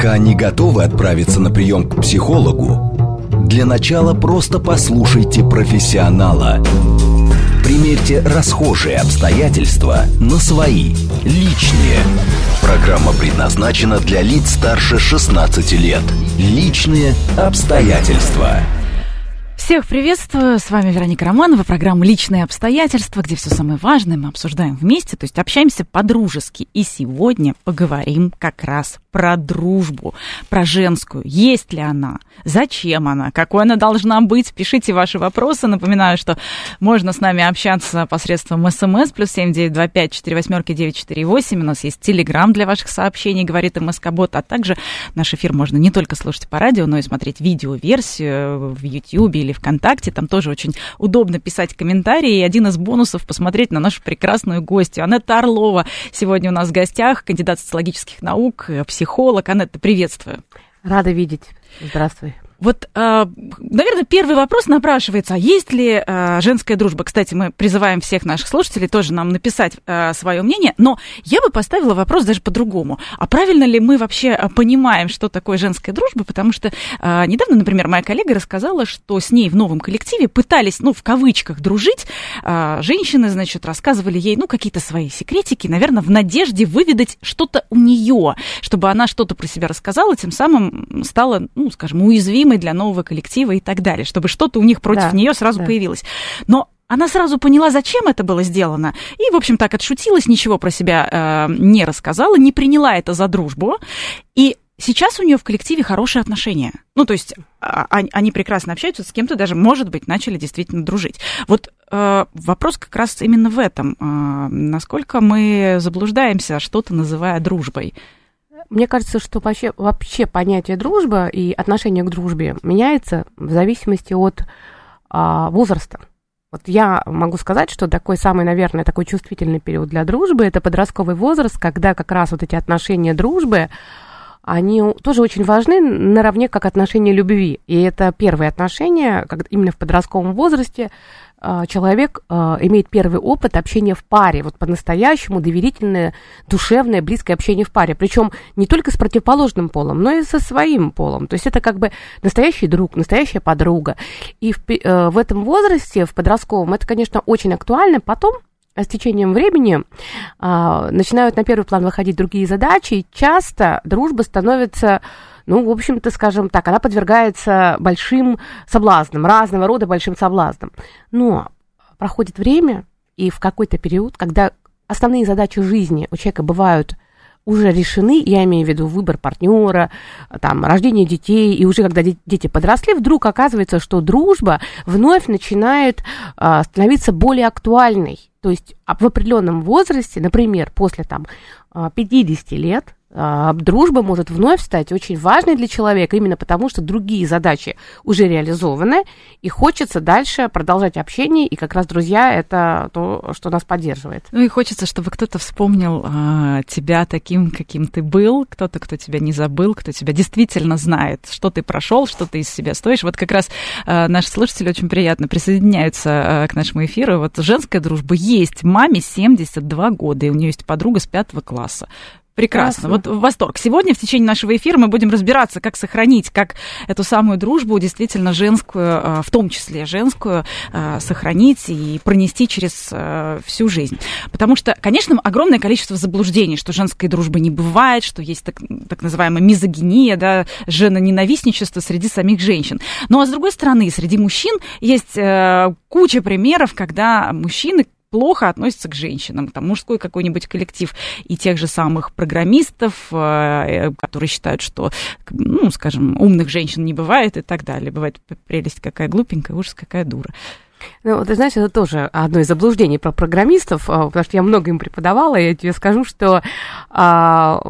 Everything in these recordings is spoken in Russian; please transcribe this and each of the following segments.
Пока не готовы отправиться на прием к психологу, для начала просто послушайте профессионала. Примерьте расхожие обстоятельства на свои, личные. Программа предназначена для лиц старше 16 лет. Личные обстоятельства. Всех приветствую, с вами Вероника Романова, программа «Личные обстоятельства», где все самое важное мы обсуждаем вместе, то есть общаемся по-дружески. И сегодня поговорим как раз про дружбу, про женскую. Есть ли она? Зачем она? Какой она должна быть? Пишите ваши вопросы. Напоминаю, что можно с нами общаться посредством смс плюс семь девять два пять четыре восьмерки девять четыре восемь. У нас есть телеграм для ваших сообщений, говорит МСК-бот, а также наш эфир можно не только слушать по радио, но и смотреть видеоверсию в YouTube или ВКонтакте. Там тоже очень удобно писать комментарии. И один из бонусов посмотреть на нашу прекрасную гостью. Анетта Орлова сегодня у нас в гостях, кандидат социологических наук, психолог психолог. Анетта, приветствую. Рада видеть. Здравствуй. Вот, а, наверное, первый вопрос напрашивается, а есть ли а, женская дружба? Кстати, мы призываем всех наших слушателей тоже нам написать а, свое мнение, но я бы поставила вопрос даже по-другому. А правильно ли мы вообще понимаем, что такое женская дружба? Потому что недавно, например, моя коллега рассказала, что с ней в новом коллективе пытались, ну, в кавычках, дружить. Женщины, значит, рассказывали ей, ну, какие-то свои секретики, наверное, в надежде выведать что-то у нее, чтобы она что-то про себя рассказала, тем самым стала, ну, скажем, уязвимой необходимой для нового коллектива и так далее, чтобы что-то у них против да, нее сразу да. появилось. Но она сразу поняла, зачем это было сделано, и, в общем, так отшутилась, ничего про себя э, не рассказала, не приняла это за дружбу, и сейчас у нее в коллективе хорошие отношения. Ну, то есть а, они прекрасно общаются, с кем-то даже, может быть, начали действительно дружить. Вот э, вопрос как раз именно в этом. Э, насколько мы заблуждаемся, что-то называя дружбой. Мне кажется, что вообще, вообще понятие дружба и отношение к дружбе меняется в зависимости от а, возраста. Вот я могу сказать, что такой самый, наверное, такой чувствительный период для дружбы это подростковый возраст, когда как раз вот эти отношения дружбы, они тоже очень важны наравне как отношения любви. И это первые отношения, как именно в подростковом возрасте, человек а, имеет первый опыт общения в паре, вот по-настоящему доверительное, душевное, близкое общение в паре, причем не только с противоположным полом, но и со своим полом. То есть это как бы настоящий друг, настоящая подруга. И в, э, в этом возрасте, в подростковом, это, конечно, очень актуально. Потом с течением времени а, начинают на первый план выходить другие задачи, и часто дружба становится ну, в общем-то, скажем так, она подвергается большим соблазнам, разного рода большим соблазнам. Но проходит время, и в какой-то период, когда основные задачи жизни у человека бывают уже решены, я имею в виду выбор партнера, там, рождение детей, и уже когда дети подросли, вдруг оказывается, что дружба вновь начинает а, становиться более актуальной. То есть в определенном возрасте, например, после там, 50 лет, а, дружба может вновь стать очень важной для человека, именно потому что другие задачи уже реализованы, и хочется дальше продолжать общение, и как раз друзья это то, что нас поддерживает. Ну и хочется, чтобы кто-то вспомнил а, тебя таким, каким ты был, кто-то, кто тебя не забыл, кто тебя действительно знает, что ты прошел, что ты из себя стоишь. Вот как раз а, наши слушатели очень приятно присоединяются а, к нашему эфиру. Вот женская дружба есть. Маме 72 года, и у нее есть подруга с пятого класса. Прекрасно. Прекрасно. Вот восторг. Сегодня в течение нашего эфира мы будем разбираться, как сохранить, как эту самую дружбу, действительно женскую, а, в том числе женскую, а, сохранить и пронести через а, всю жизнь. Потому что, конечно, огромное количество заблуждений, что женской дружбы не бывает, что есть так, так называемая мизогиния, да, женоненавистничество среди самих женщин. Ну а с другой стороны, среди мужчин есть куча примеров, когда мужчины плохо относятся к женщинам. Там мужской какой-нибудь коллектив и тех же самых программистов, э, э, которые считают, что, ну, скажем, умных женщин не бывает и так далее. Бывает прелесть какая глупенькая, ужас какая дура. Ну, ты знаешь, это тоже одно из заблуждений про программистов, э, потому что я много им преподавала, и я тебе скажу, что а,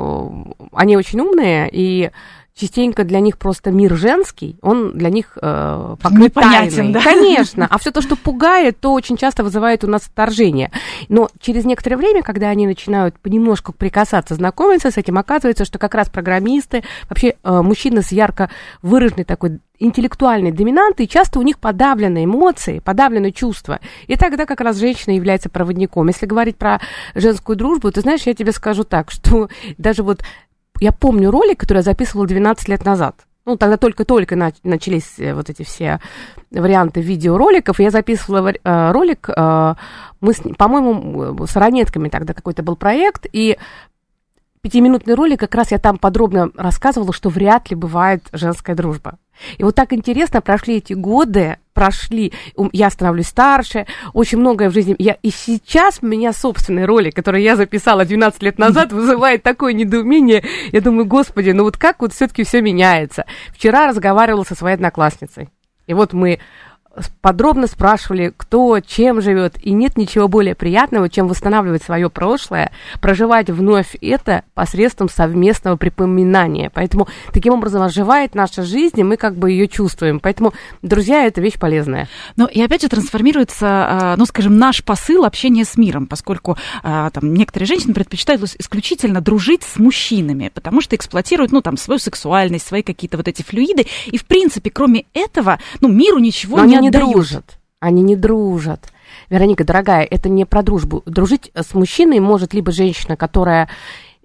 они очень умные, и частенько для них просто мир женский, он для них э, покрыт тайной. Да? Конечно. А все то, что пугает, то очень часто вызывает у нас отторжение. Но через некоторое время, когда они начинают понемножку прикасаться, знакомиться с этим, оказывается, что как раз программисты, вообще э, мужчины с ярко выраженной такой интеллектуальной доминантой, часто у них подавлены эмоции, подавлены чувства. И тогда как раз женщина является проводником. Если говорить про женскую дружбу, ты знаешь, я тебе скажу так, что даже вот я помню ролик, который я записывала 12 лет назад. Ну, тогда только-только начались э, вот эти все варианты видеороликов. Я записывала э, ролик, э, мы, по-моему, с ранетками тогда какой-то был проект, и пятиминутный ролик, как раз я там подробно рассказывала, что вряд ли бывает женская дружба. И вот так интересно прошли эти годы, прошли, я становлюсь старше, очень многое в жизни. Я, и сейчас у меня собственный ролик, который я записала 12 лет назад, вызывает такое недоумение. Я думаю, господи, ну вот как вот все-таки все меняется. Вчера разговаривала со своей одноклассницей. И вот мы подробно спрашивали, кто чем живет, и нет ничего более приятного, чем восстанавливать свое прошлое, проживать вновь это посредством совместного припоминания. Поэтому таким образом оживает наша жизнь, и мы как бы ее чувствуем. Поэтому, друзья, это вещь полезная. Ну и опять же трансформируется, а, ну, скажем, наш посыл общения с миром, поскольку а, там некоторые женщины предпочитают исключительно дружить с мужчинами, потому что эксплуатируют, ну, там, свою сексуальность, свои какие-то вот эти флюиды, и, в принципе, кроме этого, ну, миру ничего Но не не дружат. Они не дружат. Вероника, дорогая, это не про дружбу. Дружить с мужчиной может либо женщина, которая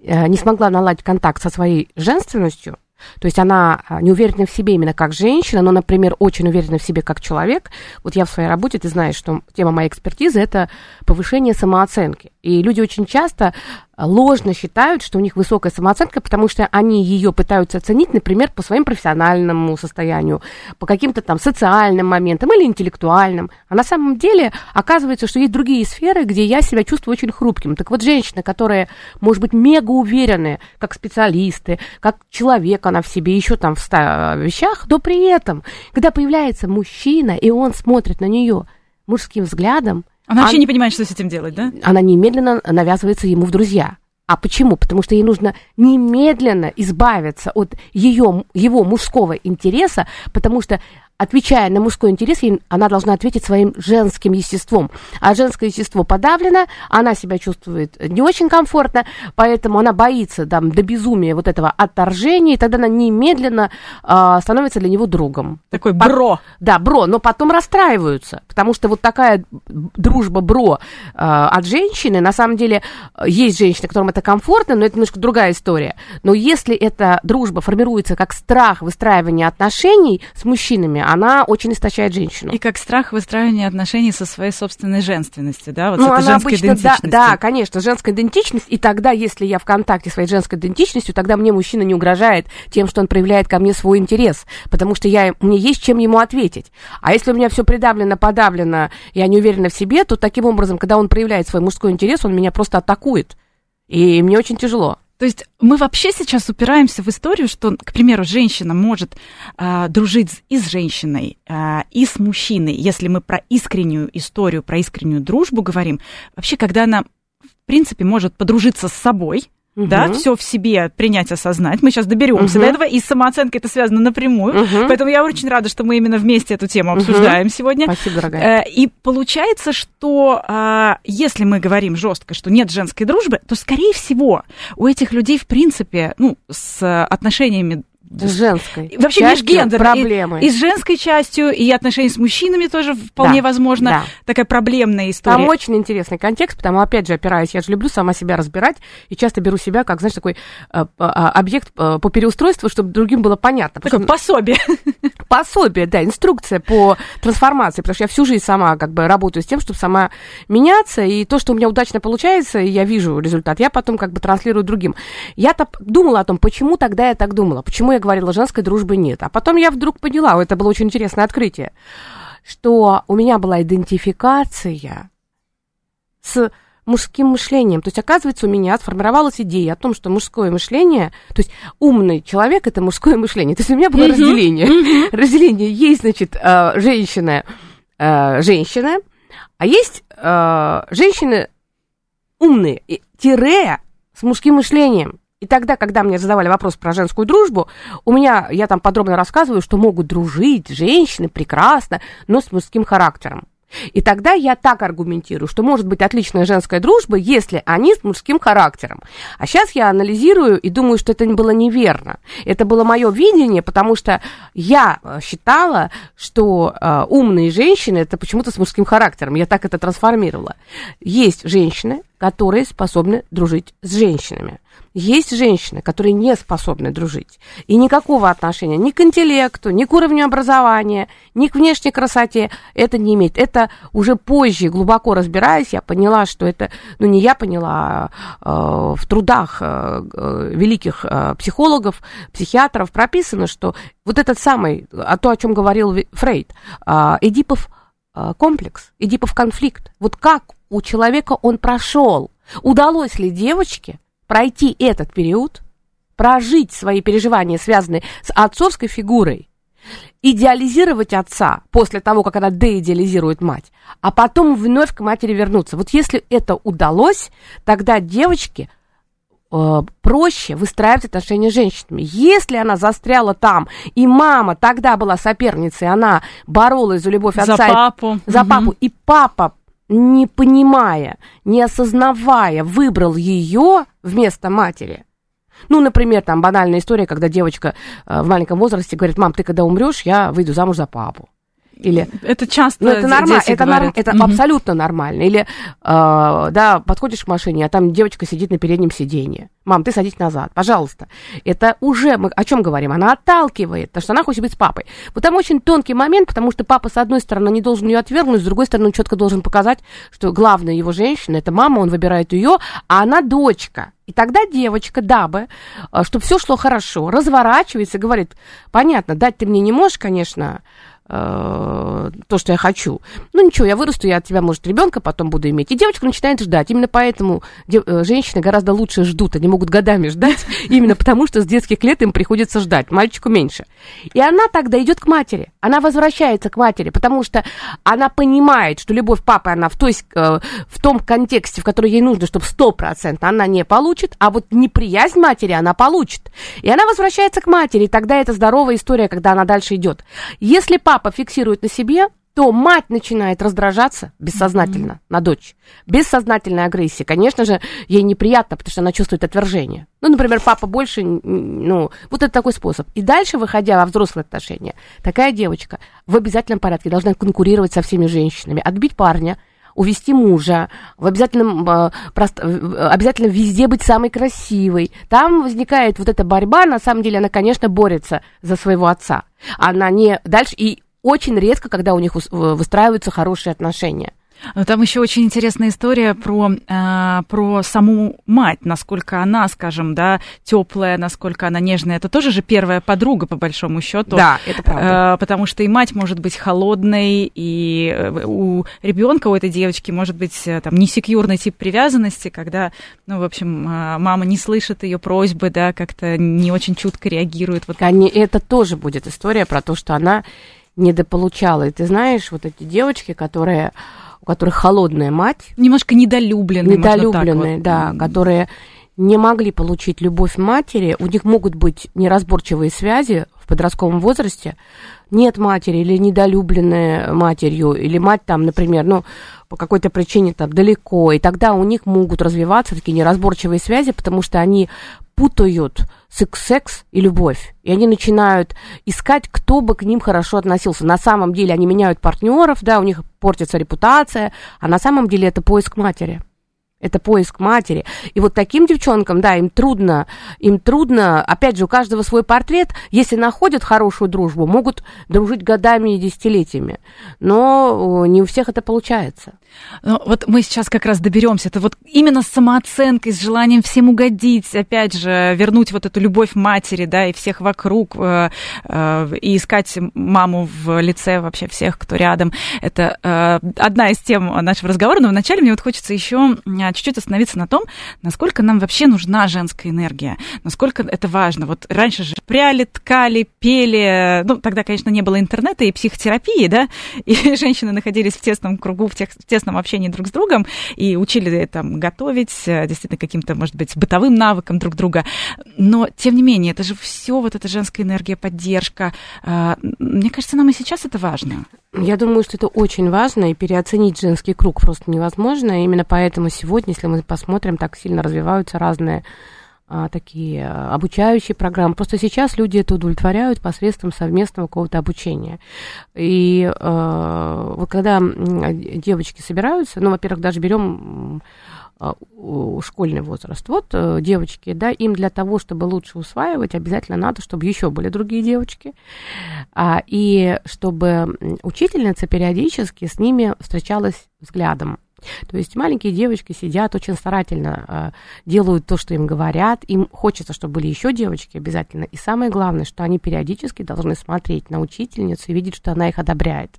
э, не смогла наладить контакт со своей женственностью, то есть она а, не уверена в себе именно как женщина, но, например, очень уверена в себе как человек. Вот я в своей работе, ты знаешь, что тема моей экспертизы – это повышение самооценки. И люди очень часто ложно считают, что у них высокая самооценка, потому что они ее пытаются оценить, например, по своим профессиональному состоянию, по каким-то там социальным моментам или интеллектуальным. А на самом деле оказывается, что есть другие сферы, где я себя чувствую очень хрупким. Так вот, женщины, которые, может быть, мега уверены, как специалисты, как человек она в себе, еще там в ста вещах, но при этом, когда появляется мужчина, и он смотрит на нее мужским взглядом, она вообще не понимает, что с этим делать, да? Она немедленно навязывается ему в друзья. А почему? Потому что ей нужно немедленно избавиться от ее, его мужского интереса, потому что отвечая на мужской интерес, она должна ответить своим женским естеством. А женское естество подавлено, она себя чувствует не очень комфортно, поэтому она боится там, до безумия вот этого отторжения, и тогда она немедленно э, становится для него другом. Такой бро. Да, бро, но потом расстраиваются, потому что вот такая дружба бро э, от женщины, на самом деле, есть женщины, которым это комфортно, но это немножко другая история. Но если эта дружба формируется как страх выстраивания отношений с мужчинами, она очень истощает женщину. И как страх выстраивания отношений со своей собственной женственностью, да, вот ну, с этой она женской обычно, идентичностью. Да, да, конечно, женская идентичность, и тогда, если я в контакте своей женской идентичностью, тогда мне мужчина не угрожает тем, что он проявляет ко мне свой интерес, потому что я, мне есть чем ему ответить. А если у меня все придавлено, подавлено, я не уверена в себе, то таким образом, когда он проявляет свой мужской интерес, он меня просто атакует. И мне очень тяжело. То есть мы вообще сейчас упираемся в историю, что, к примеру, женщина может э, дружить и с женщиной, э, и с мужчиной, если мы про искреннюю историю, про искреннюю дружбу говорим. Вообще, когда она, в принципе, может подружиться с собой, угу. да, все в себе принять, осознать. Мы сейчас доберемся угу. до этого, и с самооценкой это связано напрямую. Угу. Поэтому я очень рада, что мы именно вместе эту тему обсуждаем угу. сегодня. Спасибо, дорогая. Э, и получается, что а, если мы говорим жестко, что нет женской дружбы, то, скорее всего, у этих людей, в принципе, ну, с отношениями с женской. Вообще межгендер. Проблемы. И, и с женской частью, и отношения с мужчинами тоже вполне да, возможно. Да. Такая проблемная история. Там очень интересный контекст, потому, опять же, опираюсь, я же люблю сама себя разбирать, и часто беру себя как, знаешь, такой э, э, объект э, по переустройству, чтобы другим было понятно. Такое что... пособие. Пособие, да, инструкция по трансформации, потому что я всю жизнь сама как бы работаю с тем, чтобы сама меняться, и то, что у меня удачно получается, и я вижу результат, я потом как бы транслирую другим. Я-то думала о том, почему тогда я так думала, почему я говорила, женской дружбы нет. А потом я вдруг поняла, это было очень интересное открытие, что у меня была идентификация с мужским мышлением. То есть, оказывается, у меня сформировалась идея о том, что мужское мышление, то есть умный человек это мужское мышление. То есть у меня было разделение. Разделение есть, значит, э, женщина, э, женщина, а есть э, женщины умные, тире с мужским мышлением. И тогда, когда мне задавали вопрос про женскую дружбу, у меня, я там подробно рассказываю, что могут дружить женщины прекрасно, но с мужским характером. И тогда я так аргументирую, что может быть отличная женская дружба, если они с мужским характером. А сейчас я анализирую и думаю, что это было неверно. Это было мое видение, потому что я э, считала, что э, умные женщины это почему-то с мужским характером. Я так это трансформировала. Есть женщины, которые способны дружить с женщинами. Есть женщины, которые не способны дружить. И никакого отношения ни к интеллекту, ни к уровню образования, ни к внешней красоте это не имеет. Это уже позже, глубоко разбираясь, я поняла, что это, ну не я поняла, а э, в трудах э, э, великих психологов, психиатров прописано, что вот этот самый, а то, о чем говорил Фрейд, Эдипов комплекс, Эдипов конфликт. Вот как у человека он прошел? Удалось ли девочке пройти этот период, прожить свои переживания, связанные с отцовской фигурой, идеализировать отца после того, как она деидеализирует мать, а потом вновь к матери вернуться. Вот если это удалось, тогда девочке э, проще выстраивать отношения с женщинами. Если она застряла там, и мама тогда была соперницей, она боролась за любовь отца. За папу. За угу. папу. И папа не понимая, не осознавая, выбрал ее вместо матери. Ну, например, там банальная история, когда девочка э, в маленьком возрасте говорит, мам, ты когда умрешь, я выйду замуж за папу. Или это часто ну, это нормально, это, норм, это угу. абсолютно нормально. Или э, да, подходишь к машине, а там девочка сидит на переднем сиденье. Мам, ты садись назад, пожалуйста. Это уже мы о чем говорим? Она отталкивает, потому что она хочет быть с папой. Вот там очень тонкий момент, потому что папа, с одной стороны, не должен ее отвергнуть, с другой стороны, он четко должен показать, что главная его женщина это мама, он выбирает ее, а она дочка. И тогда девочка, дабы, э, чтобы все шло хорошо, разворачивается и говорит, понятно, дать ты мне не можешь, конечно, Э, то, что я хочу. Ну ничего, я вырасту, я от тебя, может, ребенка потом буду иметь. И девочка начинает ждать. Именно поэтому дев, э, женщины гораздо лучше ждут, они могут годами ждать, именно потому что с детских лет им приходится ждать, мальчику меньше. И она тогда идет к матери, она возвращается к матери, потому что она понимает, что любовь папы она в, той, э, в том контексте, в который ей нужно, чтобы сто процентов она не получит, а вот неприязнь матери она получит. И она возвращается к матери, и тогда это здоровая история, когда она дальше идет. Если папа фиксирует на себе, то мать начинает раздражаться бессознательно mm-hmm. на дочь. Бессознательная агрессия. Конечно же, ей неприятно, потому что она чувствует отвержение. Ну, например, папа больше, ну, вот это такой способ. И дальше, выходя во взрослые отношения, такая девочка в обязательном порядке должна конкурировать со всеми женщинами, отбить парня, увести мужа, в обязательном, э, обязательно везде быть самой красивой. Там возникает вот эта борьба, на самом деле она, конечно, борется за своего отца. Она не дальше, и очень редко, когда у них выстраиваются хорошие отношения. Но там еще очень интересная история про, э, про саму мать, насколько она, скажем, да, теплая, насколько она нежная. Это тоже же первая подруга, по большому счету. Да, это правда. Э, потому что и мать может быть холодной, и э, у ребенка, у этой девочки может быть э, там несекьюрный тип привязанности, когда, ну, в общем, мама не слышит ее просьбы, да, как-то не очень чутко реагирует. Вот. Это тоже будет история про то, что она недополучала. И ты знаешь, вот эти девочки, которые у которых холодная мать. Немножко недолюбленные. Недолюбленные, вот. да, которые не могли получить любовь матери, у них могут быть неразборчивые связи в подростковом возрасте, нет матери или недолюбленная матерью, или мать там, например, ну, по какой-то причине там далеко, и тогда у них могут развиваться такие неразборчивые связи, потому что они путают секс-секс и любовь. И они начинают искать, кто бы к ним хорошо относился. На самом деле они меняют партнеров, да, у них портится репутация, а на самом деле это поиск матери это поиск матери. И вот таким девчонкам, да, им трудно, им трудно, опять же, у каждого свой портрет, если находят хорошую дружбу, могут дружить годами и десятилетиями, но не у всех это получается. Ну, вот мы сейчас как раз доберемся. Это вот именно с самооценкой, с желанием всем угодить, опять же, вернуть вот эту любовь матери, да, и всех вокруг, э, э, и искать маму в лице вообще всех, кто рядом. Это э, одна из тем нашего разговора, но вначале мне вот хочется еще чуть-чуть остановиться на том, насколько нам вообще нужна женская энергия, насколько это важно. Вот раньше же пряли, ткали, пели, ну, тогда, конечно, не было интернета и психотерапии, да, и женщины находились в тесном кругу, в, тех, в тесном общении друг с другом и учили там готовить, э, действительно, каким-то, может быть, бытовым навыкам друг друга. Но, тем не менее, это же все вот эта женская энергия, поддержка. А, мне кажется, нам и сейчас это важно. Я думаю, что это очень важно, и переоценить женский круг просто невозможно. И именно поэтому сегодня, если мы посмотрим, так сильно развиваются разные а, такие а, обучающие программы. Просто сейчас люди это удовлетворяют посредством совместного какого-то обучения. И а, вот когда девочки собираются, ну, во-первых, даже берем школьный возраст. Вот э, девочки, да, им для того, чтобы лучше усваивать, обязательно надо, чтобы еще были другие девочки, а, и чтобы учительница периодически с ними встречалась взглядом. То есть маленькие девочки сидят очень старательно, э, делают то, что им говорят, им хочется, чтобы были еще девочки обязательно. И самое главное, что они периодически должны смотреть на учительницу и видеть, что она их одобряет.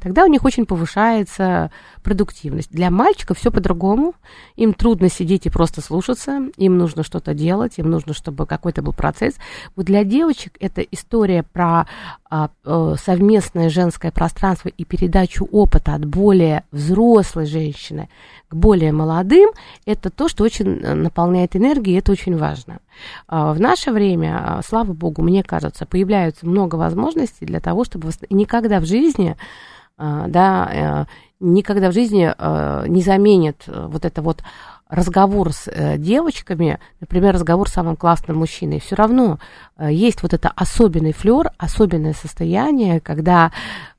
Тогда у них очень повышается продуктивность. Для мальчиков все по-другому. Им трудно сидеть и просто слушаться, им нужно что-то делать, им нужно, чтобы какой-то был процесс. Вот для девочек это история про совместное женское пространство и передачу опыта от более взрослой женщины к более молодым, это то, что очень э, наполняет энергией, и это очень важно. А, в наше время, а, слава богу, мне кажется, появляются много возможностей для того, чтобы никогда в жизни а, да, э, никогда в жизни э, не заменит вот это вот разговор с девочками, например, разговор с самым классным мужчиной, все равно есть вот это особенный флер, особенное состояние, когда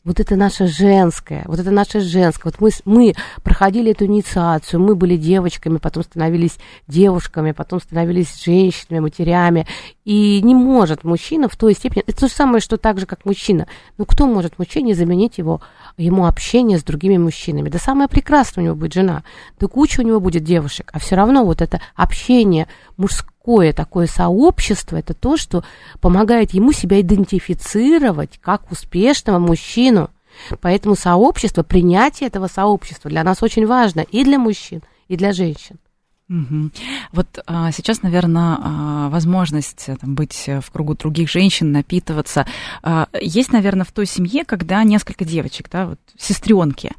вот это наше женское, вот это наше женское. Вот мы, мы проходили эту инициацию, мы были девочками, потом становились девушками, потом становились женщинами, матерями. И не может мужчина в той степени... Это то же самое, что так же, как мужчина. Ну, кто может мужчине заменить его, ему общение с другими мужчинами? Да самое прекрасное у него будет жена, да куча у него будет девушек. А все равно вот это общение мужское, такое, такое сообщество, это то, что помогает ему себя идентифицировать как успешного мужчину. Поэтому сообщество, принятие этого сообщества для нас очень важно и для мужчин, и для женщин. Угу. Вот а, сейчас, наверное, а, возможность э, там, быть в кругу других женщин, напитываться. А, есть, наверное, в той семье, когда несколько девочек, да, вот сестренки.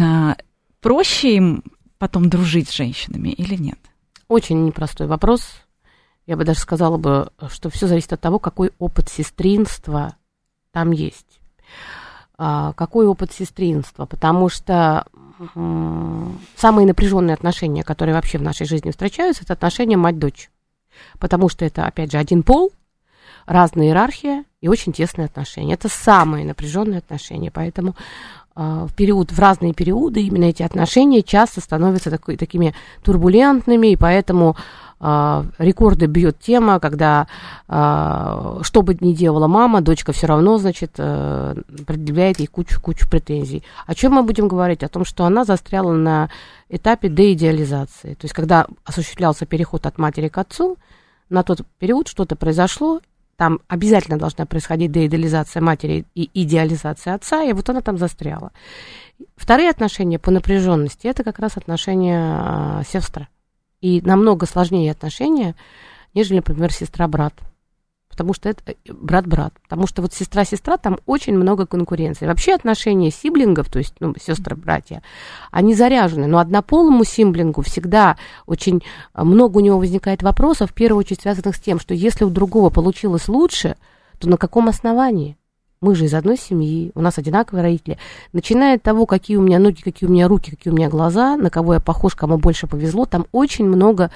А, проще им потом дружить с женщинами или нет? Очень непростой вопрос я бы даже сказала бы, что все зависит от того, какой опыт сестринства там есть. А, какой опыт сестринства? Потому что самые напряженные отношения, которые вообще в нашей жизни встречаются, это отношения мать-дочь. Потому что это, опять же, один пол, разная иерархия и очень тесные отношения. Это самые напряженные отношения. Поэтому а, в период, в разные периоды именно эти отношения часто становятся такой, такими турбулентными, и поэтому рекорды бьет тема, когда а, что бы ни делала мама, дочка все равно, значит, э, предъявляет ей кучу-кучу претензий. О чем мы будем говорить? О том, что она застряла на этапе деидеализации. То есть, когда осуществлялся переход от матери к отцу, на тот период что-то произошло, там обязательно должна происходить деидеализация матери и идеализация отца, и вот она там застряла. Вторые отношения по напряженности это как раз отношения э, сестры и намного сложнее отношения, нежели, например, сестра-брат. Потому что это э, брат-брат. Потому что вот сестра-сестра, там очень много конкуренции. Вообще отношения сиблингов, то есть ну, сестры-братья, они заряжены. Но однополому сиблингу всегда очень э, много у него возникает вопросов, в первую очередь связанных с тем, что если у другого получилось лучше, то на каком основании? Мы же из одной семьи, у нас одинаковые родители. Начиная от того, какие у меня ноги, какие у меня руки, какие у меня глаза, на кого я похож, кому больше повезло, там очень много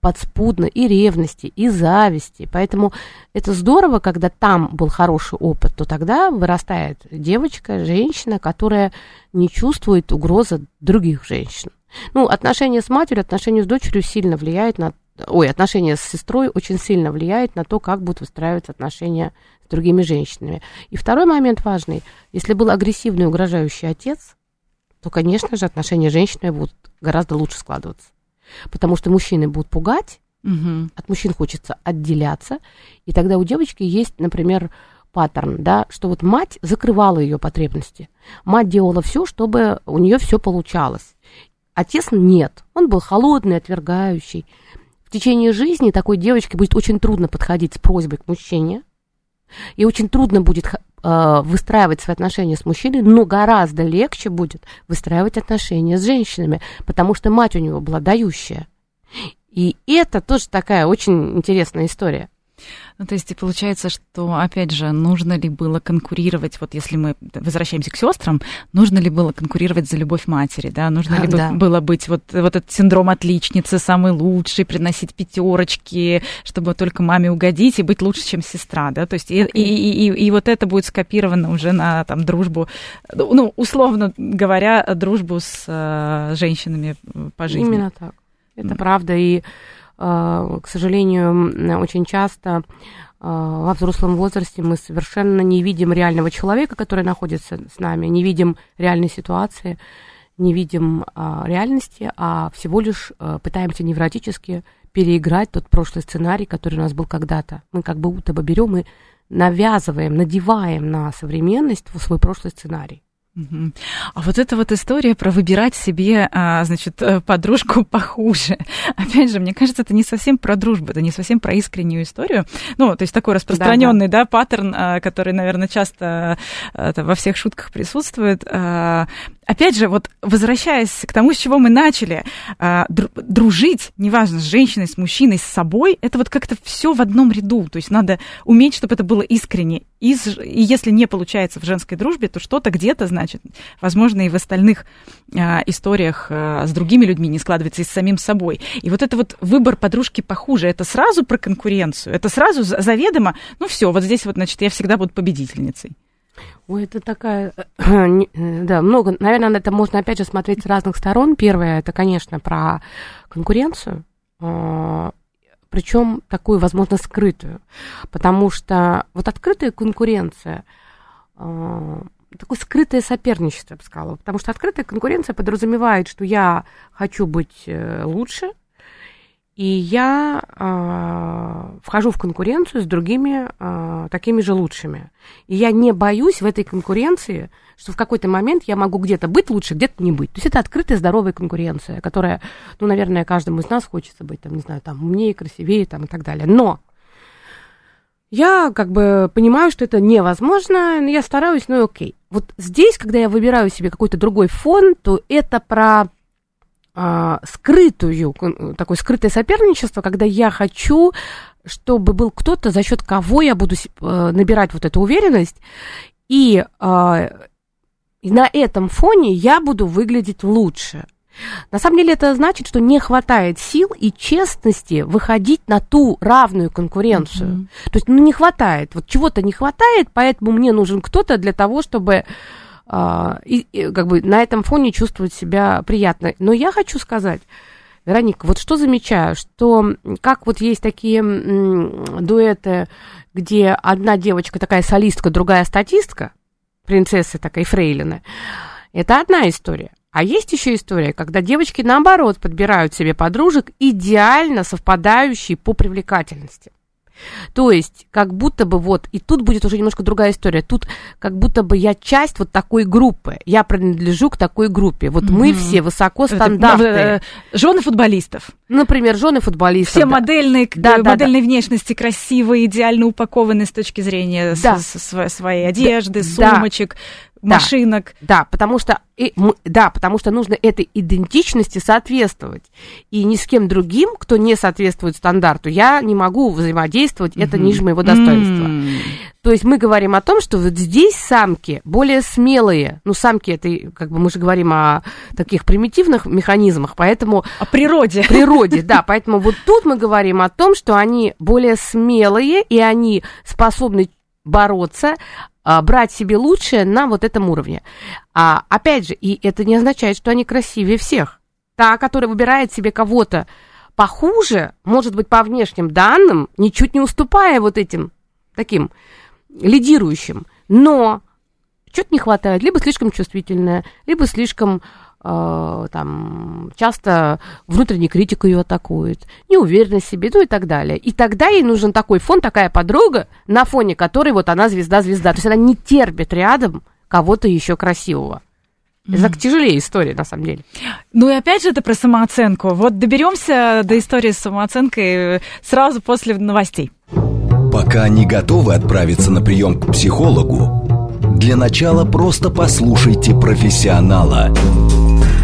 подспудно и ревности, и зависти. Поэтому это здорово, когда там был хороший опыт, то тогда вырастает девочка, женщина, которая не чувствует угрозы других женщин. Ну, отношения с матерью, отношения с дочерью сильно влияют на... Ой, отношения с сестрой очень сильно влияют на то, как будут выстраиваться отношения другими женщинами. И второй момент важный. Если был агрессивный, угрожающий отец, то, конечно же, отношения с женщинами будут гораздо лучше складываться. Потому что мужчины будут пугать, угу. от мужчин хочется отделяться, и тогда у девочки есть, например, паттерн, да, что вот мать закрывала ее потребности. Мать делала все, чтобы у нее все получалось. Отец нет, он был холодный, отвергающий. В течение жизни такой девочке будет очень трудно подходить с просьбой к мужчине, и очень трудно будет э, выстраивать свои отношения с мужчиной, но гораздо легче будет выстраивать отношения с женщинами, потому что мать у него была дающая. И это тоже такая очень интересная история. Ну, то есть, и получается, что, опять же, нужно ли было конкурировать, вот если мы возвращаемся к сестрам, нужно ли было конкурировать за любовь матери, да, нужно ли да. было быть вот, вот этот синдром отличницы, самый лучший, приносить пятерочки, чтобы только маме угодить и быть лучше, чем сестра, да, то есть, и, и, и, и, и вот это будет скопировано уже на там дружбу, ну, условно говоря, дружбу с э, женщинами по жизни. Именно так. Это правда, и, к сожалению, очень часто во взрослом возрасте мы совершенно не видим реального человека, который находится с нами, не видим реальной ситуации, не видим реальности, а всего лишь пытаемся невротически переиграть тот прошлый сценарий, который у нас был когда-то. Мы как будто бы берем и навязываем, надеваем на современность свой прошлый сценарий. А вот эта вот история про выбирать себе, а, значит, э, подружку похуже. Опять же, мне кажется, это не совсем про дружбу, это не совсем про искреннюю историю. Ну, то есть такой распространенный, да, да. да паттерн, а, который, наверное, часто а, во всех шутках присутствует опять же, вот возвращаясь к тому, с чего мы начали, а, дружить, неважно, с женщиной, с мужчиной, с собой, это вот как-то все в одном ряду. То есть надо уметь, чтобы это было искренне. И, если не получается в женской дружбе, то что-то где-то, значит, возможно, и в остальных а, историях а, с другими людьми не складывается и с самим собой. И вот это вот выбор подружки похуже, это сразу про конкуренцию, это сразу заведомо, ну все, вот здесь вот, значит, я всегда буду победительницей. Ой, это такая, э, да, много, наверное, на это можно опять же смотреть с разных сторон. Первое, это, конечно, про конкуренцию, а, причем такую, возможно, скрытую, потому что вот открытая конкуренция, такое скрытое соперничество, я бы сказала, потому что открытая конкуренция подразумевает, что я хочу быть э, лучше, и я э, вхожу в конкуренцию с другими э, такими же лучшими. И я не боюсь в этой конкуренции, что в какой-то момент я могу где-то быть лучше, где-то не быть. То есть это открытая, здоровая конкуренция, которая, ну, наверное, каждому из нас хочется быть, там, не знаю, там, умнее, красивее, там, и так далее. Но я как бы понимаю, что это невозможно, я стараюсь, ну, окей. Вот здесь, когда я выбираю себе какой-то другой фон, то это про а, скрытую, такое скрытое соперничество, когда я хочу, чтобы был кто-то, за счет кого я буду э, набирать вот эту уверенность, и, а, и на этом фоне я буду выглядеть лучше. На самом деле это значит, что не хватает сил и честности выходить на ту равную конкуренцию. Mm-hmm. То есть, ну, не хватает, вот чего-то не хватает, поэтому мне нужен кто-то для того, чтобы и, и как бы на этом фоне чувствовать себя приятно. Но я хочу сказать, Вероника, вот что замечаю, что как вот есть такие дуэты, где одна девочка такая солистка, другая статистка, принцесса такая фрейлина, это одна история. А есть еще история, когда девочки, наоборот, подбирают себе подружек, идеально совпадающие по привлекательности. То есть, как будто бы вот, и тут будет уже немножко другая история. Тут как будто бы я часть вот такой группы. Я принадлежу к такой группе. Вот mm-hmm. мы все высоко стандарты. Э, жены футболистов. Например, жены футболистов. Все да. модельные, да, да, модельной да. внешности, красивые, идеально упакованы с точки зрения да. с, с, своей одежды, да. сумочек машинок. Да, потому что, и, да, потому что нужно этой идентичности соответствовать. И ни с кем другим, кто не соответствует стандарту, я не могу взаимодействовать, mm-hmm. это ниже моего достоинства. Mm-hmm. То есть мы говорим о том, что вот здесь самки более смелые. Ну, самки это, как бы мы же говорим о таких примитивных механизмах, поэтому... О природе. Природе, да. Поэтому вот тут мы говорим о том, что они более смелые, и они способны бороться, а, брать себе лучшее на вот этом уровне. А, опять же, и это не означает, что они красивее всех. Та, которая выбирает себе кого-то похуже, может быть, по внешним данным, ничуть не уступая вот этим таким лидирующим. Но что-то не хватает, либо слишком чувствительная, либо слишком там часто внутренний критик ее атакует, неуверенность в себе, ну и так далее. И тогда ей нужен такой фон, такая подруга, на фоне которой вот она звезда-звезда. То есть она не терпит рядом кого-то еще красивого. Это mm. тяжелее история, на самом деле. Ну и опять же это про самооценку. Вот доберемся до истории с самооценкой сразу после новостей. Пока не готовы отправиться на прием к психологу, для начала просто послушайте профессионала.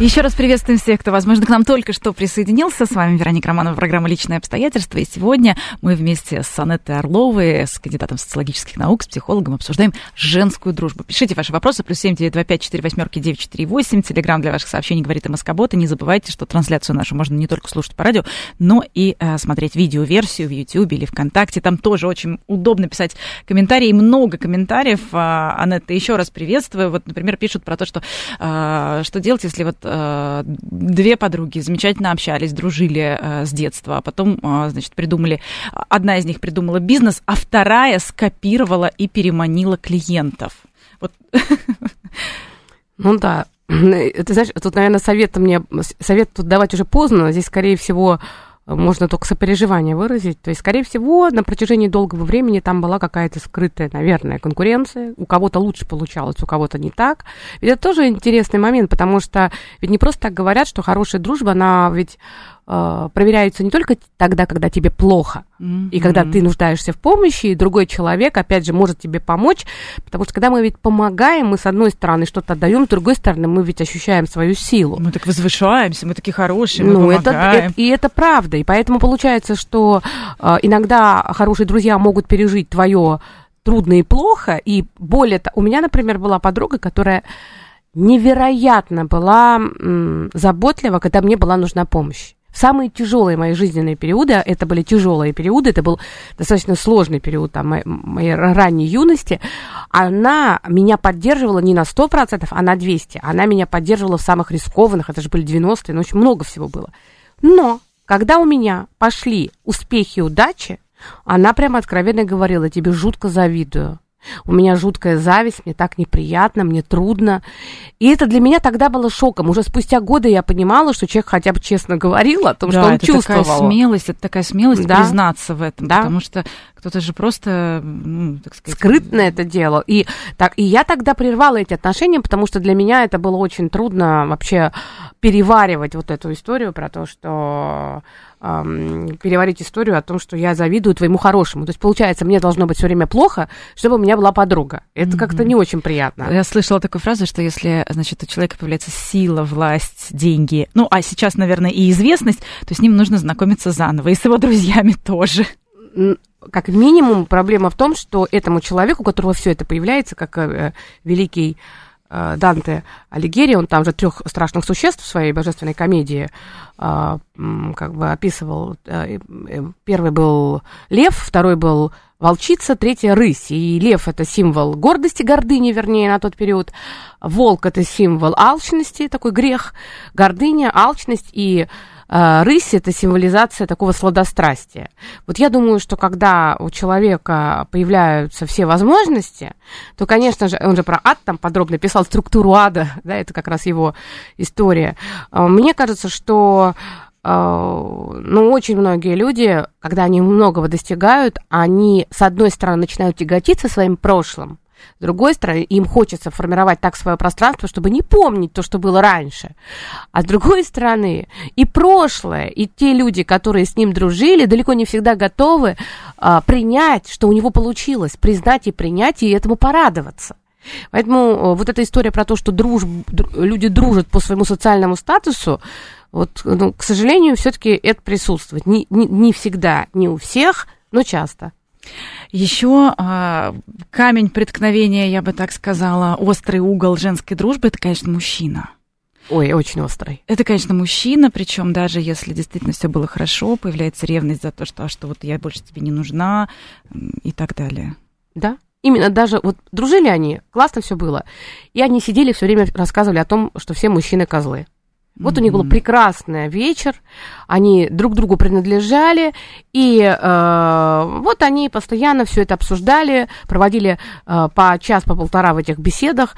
Еще раз приветствуем всех, кто, возможно, к нам только что присоединился. С вами Вероника Романова, программа «Личные обстоятельства». И сегодня мы вместе с Анеттой Орловой, с кандидатом социологических наук, с психологом обсуждаем женскую дружбу. Пишите ваши вопросы. Плюс семь девять два пять четыре восьмерки девять четыре восемь. Телеграмм для ваших сообщений говорит МСК-бот. Не забывайте, что трансляцию нашу можно не только слушать по радио, но и э, смотреть видеоверсию в YouTube или ВКонтакте. Там тоже очень удобно писать комментарии. Много комментариев. А, Анетта, еще раз приветствую. Вот, например, пишут про то, что, э, что делать, если вот две подруги замечательно общались, дружили э, с детства, а потом, э, значит, придумали, одна из них придумала бизнес, а вторая скопировала и переманила клиентов. Вот. Ну да, ты знаешь, тут, наверное, совет мне, совет тут давать уже поздно, здесь, скорее всего, можно только сопереживание выразить. То есть, скорее всего, на протяжении долгого времени там была какая-то скрытая, наверное, конкуренция. У кого-то лучше получалось, у кого-то не так. Ведь это тоже интересный момент, потому что ведь не просто так говорят, что хорошая дружба, она ведь э, проверяются не только тогда, когда тебе плохо, mm-hmm. и когда ты нуждаешься в помощи, и другой человек, опять же, может тебе помочь, потому что когда мы ведь помогаем, мы с одной стороны что-то отдаем, с другой стороны мы ведь ощущаем свою силу. Мы так возвышаемся, мы такие хорошие, мы ну, это, это, и это правда, и поэтому получается, что э, иногда хорошие друзья могут пережить твое трудно и плохо, и более того, у меня, например, была подруга, которая невероятно была м, заботлива, когда мне была нужна помощь. Самые тяжелые мои жизненные периоды, это были тяжелые периоды, это был достаточно сложный период там, моей, моей ранней юности, она меня поддерживала не на 100%, а на 200%. Она меня поддерживала в самых рискованных, это же были 90-е, ну, очень много всего было. Но когда у меня пошли успехи и удачи, она прямо откровенно говорила, тебе жутко завидую. У меня жуткая зависть, мне так неприятно, мне трудно. И это для меня тогда было шоком. Уже спустя годы я понимала, что человек хотя бы честно говорил о том, да, что он это чувствовал. Такая смелость, это такая смелость да. признаться в этом, да. потому что кто-то же просто, ну, так сказать... Скрытно это делал. И, так, и я тогда прервала эти отношения, потому что для меня это было очень трудно вообще переваривать вот эту историю про то, что эм, переварить историю о том, что я завидую твоему хорошему. То есть, получается, мне должно быть все время плохо, чтобы у меня была подруга. Это mm-hmm. как-то не очень приятно. Я слышала такую фразу, что если, значит, у человека появляется сила, власть, деньги, ну, а сейчас, наверное, и известность, то с ним нужно знакомиться заново, и с его друзьями тоже как минимум проблема в том, что этому человеку, у которого все это появляется, как э, великий э, Данте Алигьери, он там же трех страшных существ в своей божественной комедии э, как бы описывал. Э, э, первый был лев, второй был волчица, третья рысь. И лев это символ гордости, гордыни, вернее, на тот период. Волк это символ алчности, такой грех, гордыня, алчность и рысь – это символизация такого сладострастия. Вот я думаю, что когда у человека появляются все возможности, то, конечно же, он же про ад там подробно писал, структуру ада, да, это как раз его история. А, мне кажется, что а, ну, очень многие люди, когда они многого достигают, они, с одной стороны, начинают тяготиться своим прошлым, с другой стороны, им хочется формировать так свое пространство, чтобы не помнить то, что было раньше. А с другой стороны, и прошлое, и те люди, которые с ним дружили, далеко не всегда готовы а, принять, что у него получилось, признать и принять, и этому порадоваться. Поэтому э, вот эта история про то, что друж... люди дружат по своему социальному статусу, вот, ну, к сожалению, все-таки это присутствует. Не, не, не всегда, не у всех, но часто. Еще а, камень преткновения, я бы так сказала, острый угол женской дружбы, это, конечно, мужчина. Ой, очень острый. Это, конечно, мужчина, причем даже если действительно все было хорошо, появляется ревность за то, что, а что вот я больше тебе не нужна и так далее. Да, именно даже вот дружили они, классно все было, и они сидели все время рассказывали о том, что все мужчины козлы. Вот mm-hmm. у них был прекрасный вечер, они друг другу принадлежали, и э, вот они постоянно все это обсуждали, проводили э, по час, по полтора в этих беседах,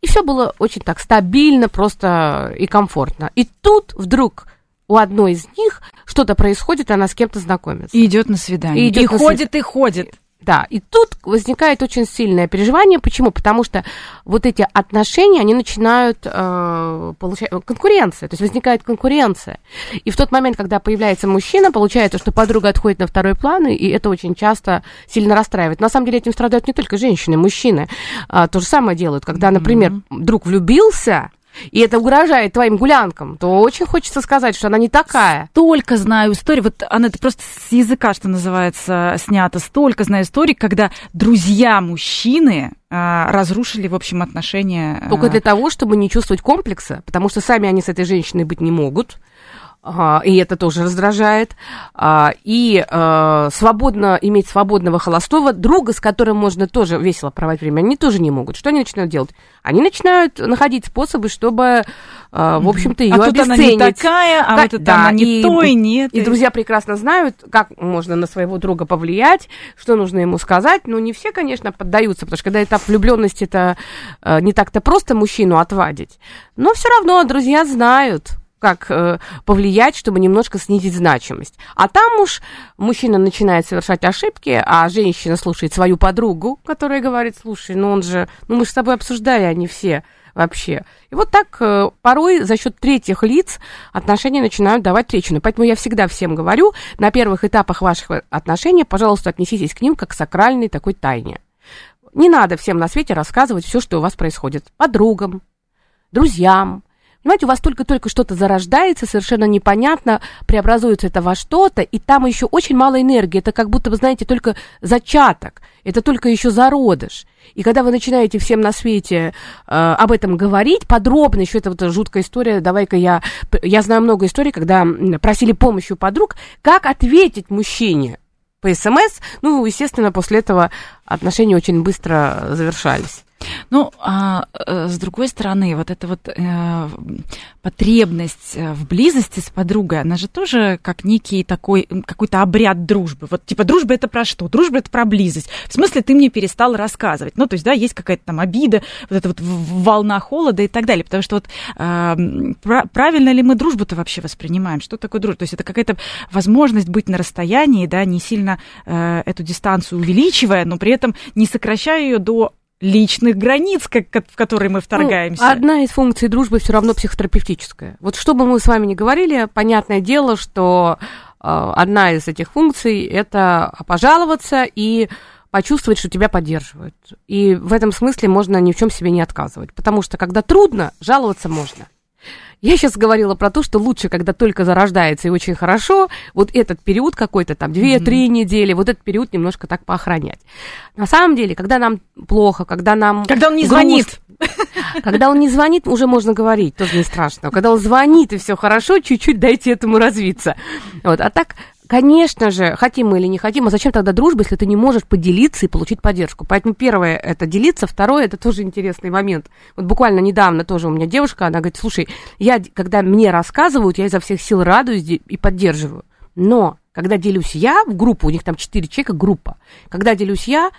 и все было очень так стабильно, просто и комфортно. И тут вдруг у одной из них что-то происходит, она с кем-то знакомится. И идет на свидание. И, идет и на ходит, свид... и ходит. Да, и тут возникает очень сильное переживание. Почему? Потому что вот эти отношения, они начинают э, получать конкуренция, то есть возникает конкуренция. И в тот момент, когда появляется мужчина, получается, что подруга отходит на второй план, и это очень часто сильно расстраивает. На самом деле этим страдают не только женщины, мужчины. А, то же самое делают, когда, например, mm-hmm. друг влюбился, и это угрожает твоим гулянкам, то очень хочется сказать, что она не такая. Столько знаю историй, вот она это просто с языка, что называется, снято, столько знаю историй, когда друзья мужчины а, разрушили, в общем, отношения. Только для того, чтобы не чувствовать комплекса, потому что сами они с этой женщиной быть не могут и это тоже раздражает, а, и а, свободно, иметь свободного холостого друга, с которым можно тоже весело проводить время, они тоже не могут. Что они начинают делать? Они начинают находить способы, чтобы, а, в общем-то, ее а обесценить. она не такая, а вот это да, она не и, то и нет. И друзья прекрасно знают, как можно на своего друга повлиять, что нужно ему сказать. Но не все, конечно, поддаются, потому что когда этап влюбленности это не так-то просто мужчину отвадить. Но все равно друзья знают, как э, повлиять, чтобы немножко снизить значимость. А там уж мужчина начинает совершать ошибки, а женщина слушает свою подругу, которая говорит, слушай, ну он же, ну мы же с тобой обсуждали, они все вообще. И вот так э, порой за счет третьих лиц отношения начинают давать трещину. Поэтому я всегда всем говорю, на первых этапах ваших отношений, пожалуйста, отнеситесь к ним как к сакральной такой тайне. Не надо всем на свете рассказывать все, что у вас происходит. Подругам, друзьям, Понимаете, у вас только-только что-то зарождается, совершенно непонятно, преобразуется это во что-то, и там еще очень мало энергии. Это как будто, вы знаете, только зачаток, это только еще зародыш. И когда вы начинаете всем на свете э, об этом говорить, подробно, еще это вот жуткая история, давай-ка я... Я знаю много историй, когда просили помощи у подруг, как ответить мужчине по СМС. Ну, естественно, после этого отношения очень быстро завершались. Ну, а э, с другой стороны, вот эта вот э, потребность э, в близости с подругой, она же тоже как некий такой, какой-то обряд дружбы. Вот типа дружба это про что? Дружба это про близость. В смысле, ты мне перестал рассказывать. Ну, то есть, да, есть какая-то там обида, вот эта вот волна холода и так далее. Потому что вот э, правильно ли мы дружбу-то вообще воспринимаем? Что такое дружба? То есть это какая-то возможность быть на расстоянии, да, не сильно э, эту дистанцию увеличивая, но при этом не сокращая ее до личных границ, как, в которые мы вторгаемся. Ну, одна из функций дружбы все равно психотерапевтическая. Вот что бы мы с вами ни говорили, понятное дело, что э, одна из этих функций это пожаловаться и почувствовать, что тебя поддерживают. И в этом смысле можно ни в чем себе не отказывать. Потому что когда трудно, жаловаться можно. Я сейчас говорила про то, что лучше, когда только зарождается и очень хорошо, вот этот период какой-то там, 2-3 mm-hmm. недели, вот этот период немножко так поохранять. На самом деле, когда нам плохо, когда нам... Когда он не грустно, звонит. Когда он не звонит, уже можно говорить, тоже не страшно. Когда он звонит, и все хорошо, чуть-чуть дайте этому развиться. Вот. А так Конечно же, хотим мы или не хотим, а зачем тогда дружба, если ты не можешь поделиться и получить поддержку? Поэтому первое – это делиться, второе – это тоже интересный момент. Вот буквально недавно тоже у меня девушка, она говорит, слушай, я, когда мне рассказывают, я изо всех сил радуюсь и поддерживаю. Но когда делюсь я в группу, у них там четыре человека, группа, когда делюсь я,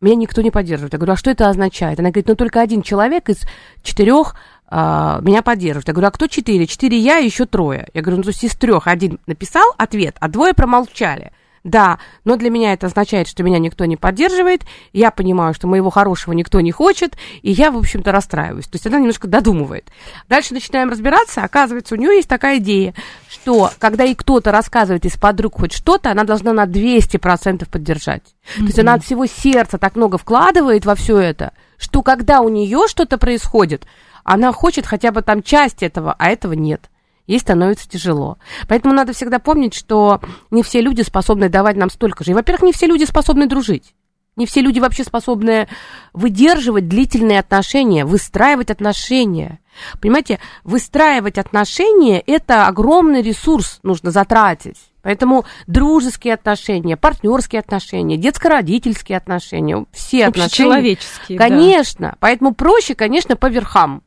меня никто не поддерживает. Я говорю, а что это означает? Она говорит, ну только один человек из четырех а, меня поддерживают. Я говорю, а кто четыре? Четыре я и еще трое. Я говорю, ну то есть из трех один написал ответ, а двое промолчали. Да, но для меня это означает, что меня никто не поддерживает, я понимаю, что моего хорошего никто не хочет, и я, в общем-то, расстраиваюсь. То есть она немножко додумывает. Дальше начинаем разбираться, оказывается, у нее есть такая идея, что когда ей кто-то рассказывает из подруг хоть что-то, она должна на 200% поддержать. Mm-hmm. То есть она от всего сердца так много вкладывает во все это, что когда у нее что-то происходит, она хочет хотя бы там часть этого, а этого нет ей становится тяжело. Поэтому надо всегда помнить, что не все люди способны давать нам столько же. И, во-первых, не все люди способны дружить. Не все люди вообще способны выдерживать длительные отношения, выстраивать отношения. Понимаете, выстраивать отношения – это огромный ресурс нужно затратить. Поэтому дружеские отношения, партнерские отношения, детско-родительские отношения, все отношения. Человеческие. Конечно. Да. Поэтому проще, конечно, по верхам.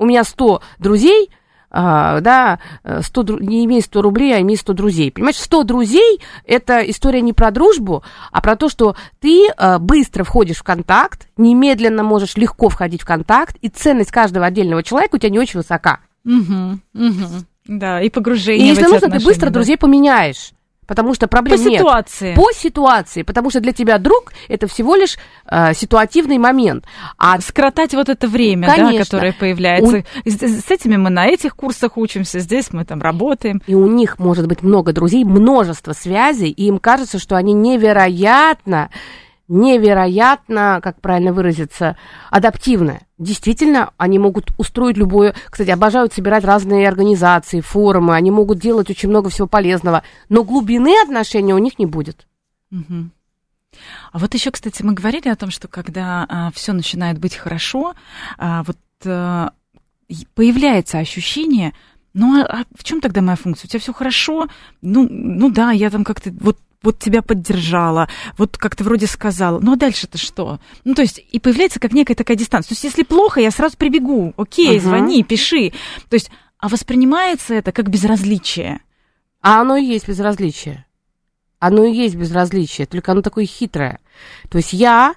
У меня 100 друзей, а, да, 100, не имей 100 рублей, а имей 100 друзей. Понимаешь, 100 друзей – это история не про дружбу, а про то, что ты а, быстро входишь в контакт, немедленно можешь легко входить в контакт, и ценность каждого отдельного человека у тебя не очень высока. Угу, угу. Да, и погружение. И если нужно, ты быстро да. друзей поменяешь потому что проблем По нет. ситуации. По ситуации, потому что для тебя друг это всего лишь э, ситуативный момент. А скоротать вот это время, Конечно. да, которое появляется. У... С, с этими мы на этих курсах учимся, здесь мы там работаем. И у них может быть много друзей, множество связей, и им кажется, что они невероятно невероятно, как правильно выразиться, адаптивная. Действительно, они могут устроить любое... Кстати, обожают собирать разные организации, форумы, они могут делать очень много всего полезного, но глубины отношений у них не будет. Угу. А вот еще, кстати, мы говорили о том, что когда а, все начинает быть хорошо, а, вот а, появляется ощущение, ну а, а в чем тогда моя функция? У тебя все хорошо? Ну, ну да, я там как-то вот вот тебя поддержала, вот как ты вроде сказала, ну а дальше-то что? Ну, то есть, и появляется как некая такая дистанция. То есть, если плохо, я сразу прибегу, окей, uh-huh. звони, пиши. То есть, а воспринимается это как безразличие. А оно и есть безразличие. Оно и есть безразличие, только оно такое хитрое. То есть я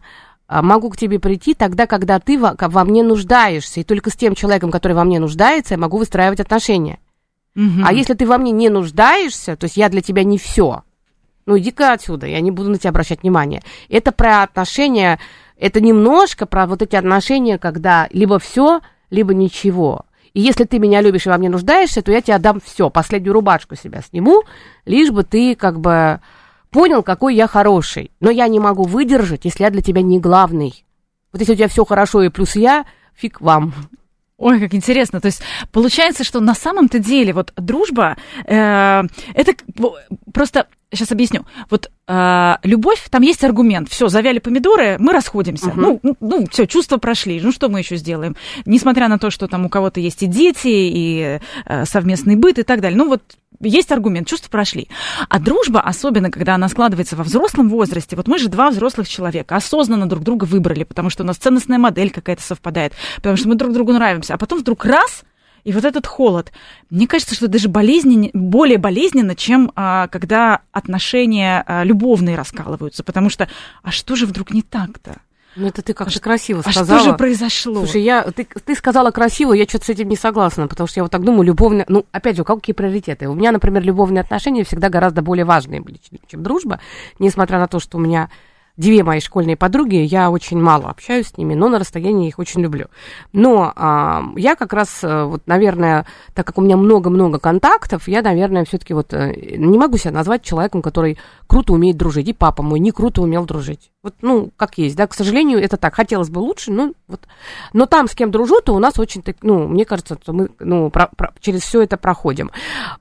а, могу к тебе прийти тогда, когда ты во, во мне нуждаешься, и только с тем человеком, который во мне нуждается, я могу выстраивать отношения. Угу. А если ты во мне не нуждаешься, то есть я для тебя не все, ну иди-ка отсюда, я не буду на тебя обращать внимание. Это про отношения, это немножко про вот эти отношения, когда либо все, либо ничего. И если ты меня любишь и во мне нуждаешься, то я тебе отдам все, последнюю рубашку себя сниму, лишь бы ты как бы понял, какой я хороший. Но я не могу выдержать, если я для тебя не главный. Вот если у тебя все хорошо и плюс я, фиг вам. Ой, как интересно. То есть получается, что на самом-то деле вот дружба э, это просто сейчас объясню. Вот э, любовь, там есть аргумент. Все, завяли помидоры, мы расходимся. Uh-huh. Ну, ну, ну все, чувства прошли. Ну, что мы еще сделаем? Несмотря на то, что там у кого-то есть и дети, и э, совместный быт и так далее. Ну, вот есть аргумент, чувства прошли. А дружба, особенно когда она складывается во взрослом возрасте, вот мы же два взрослых человека, осознанно друг друга выбрали, потому что у нас ценностная модель какая-то совпадает, потому что мы друг другу нравимся, а потом вдруг раз, и вот этот холод, мне кажется, что даже болезненно, более болезненно, чем а, когда отношения а, любовные раскалываются, потому что, а что же вдруг не так-то? Ну, это ты как-то красиво сказала. А что же произошло? Слушай, я, ты, ты сказала красиво, я что-то с этим не согласна, потому что я вот так думаю, любовные... Ну, опять же, какие приоритеты? У меня, например, любовные отношения всегда гораздо более важные были, чем дружба, несмотря на то, что у меня две мои школьные подруги, я очень мало общаюсь с ними, но на расстоянии их очень люблю. Но а, я как раз, э, вот, наверное, так как у меня много-много контактов, я, наверное, все-таки вот э, не могу себя назвать человеком, который круто умеет дружить. И папа мой не круто умел дружить. Вот, ну, как есть, да, к сожалению, это так. Хотелось бы лучше, но вот. Но там, с кем дружу, то у нас очень, так, ну, мне кажется, что мы, ну, про, про, через все это проходим.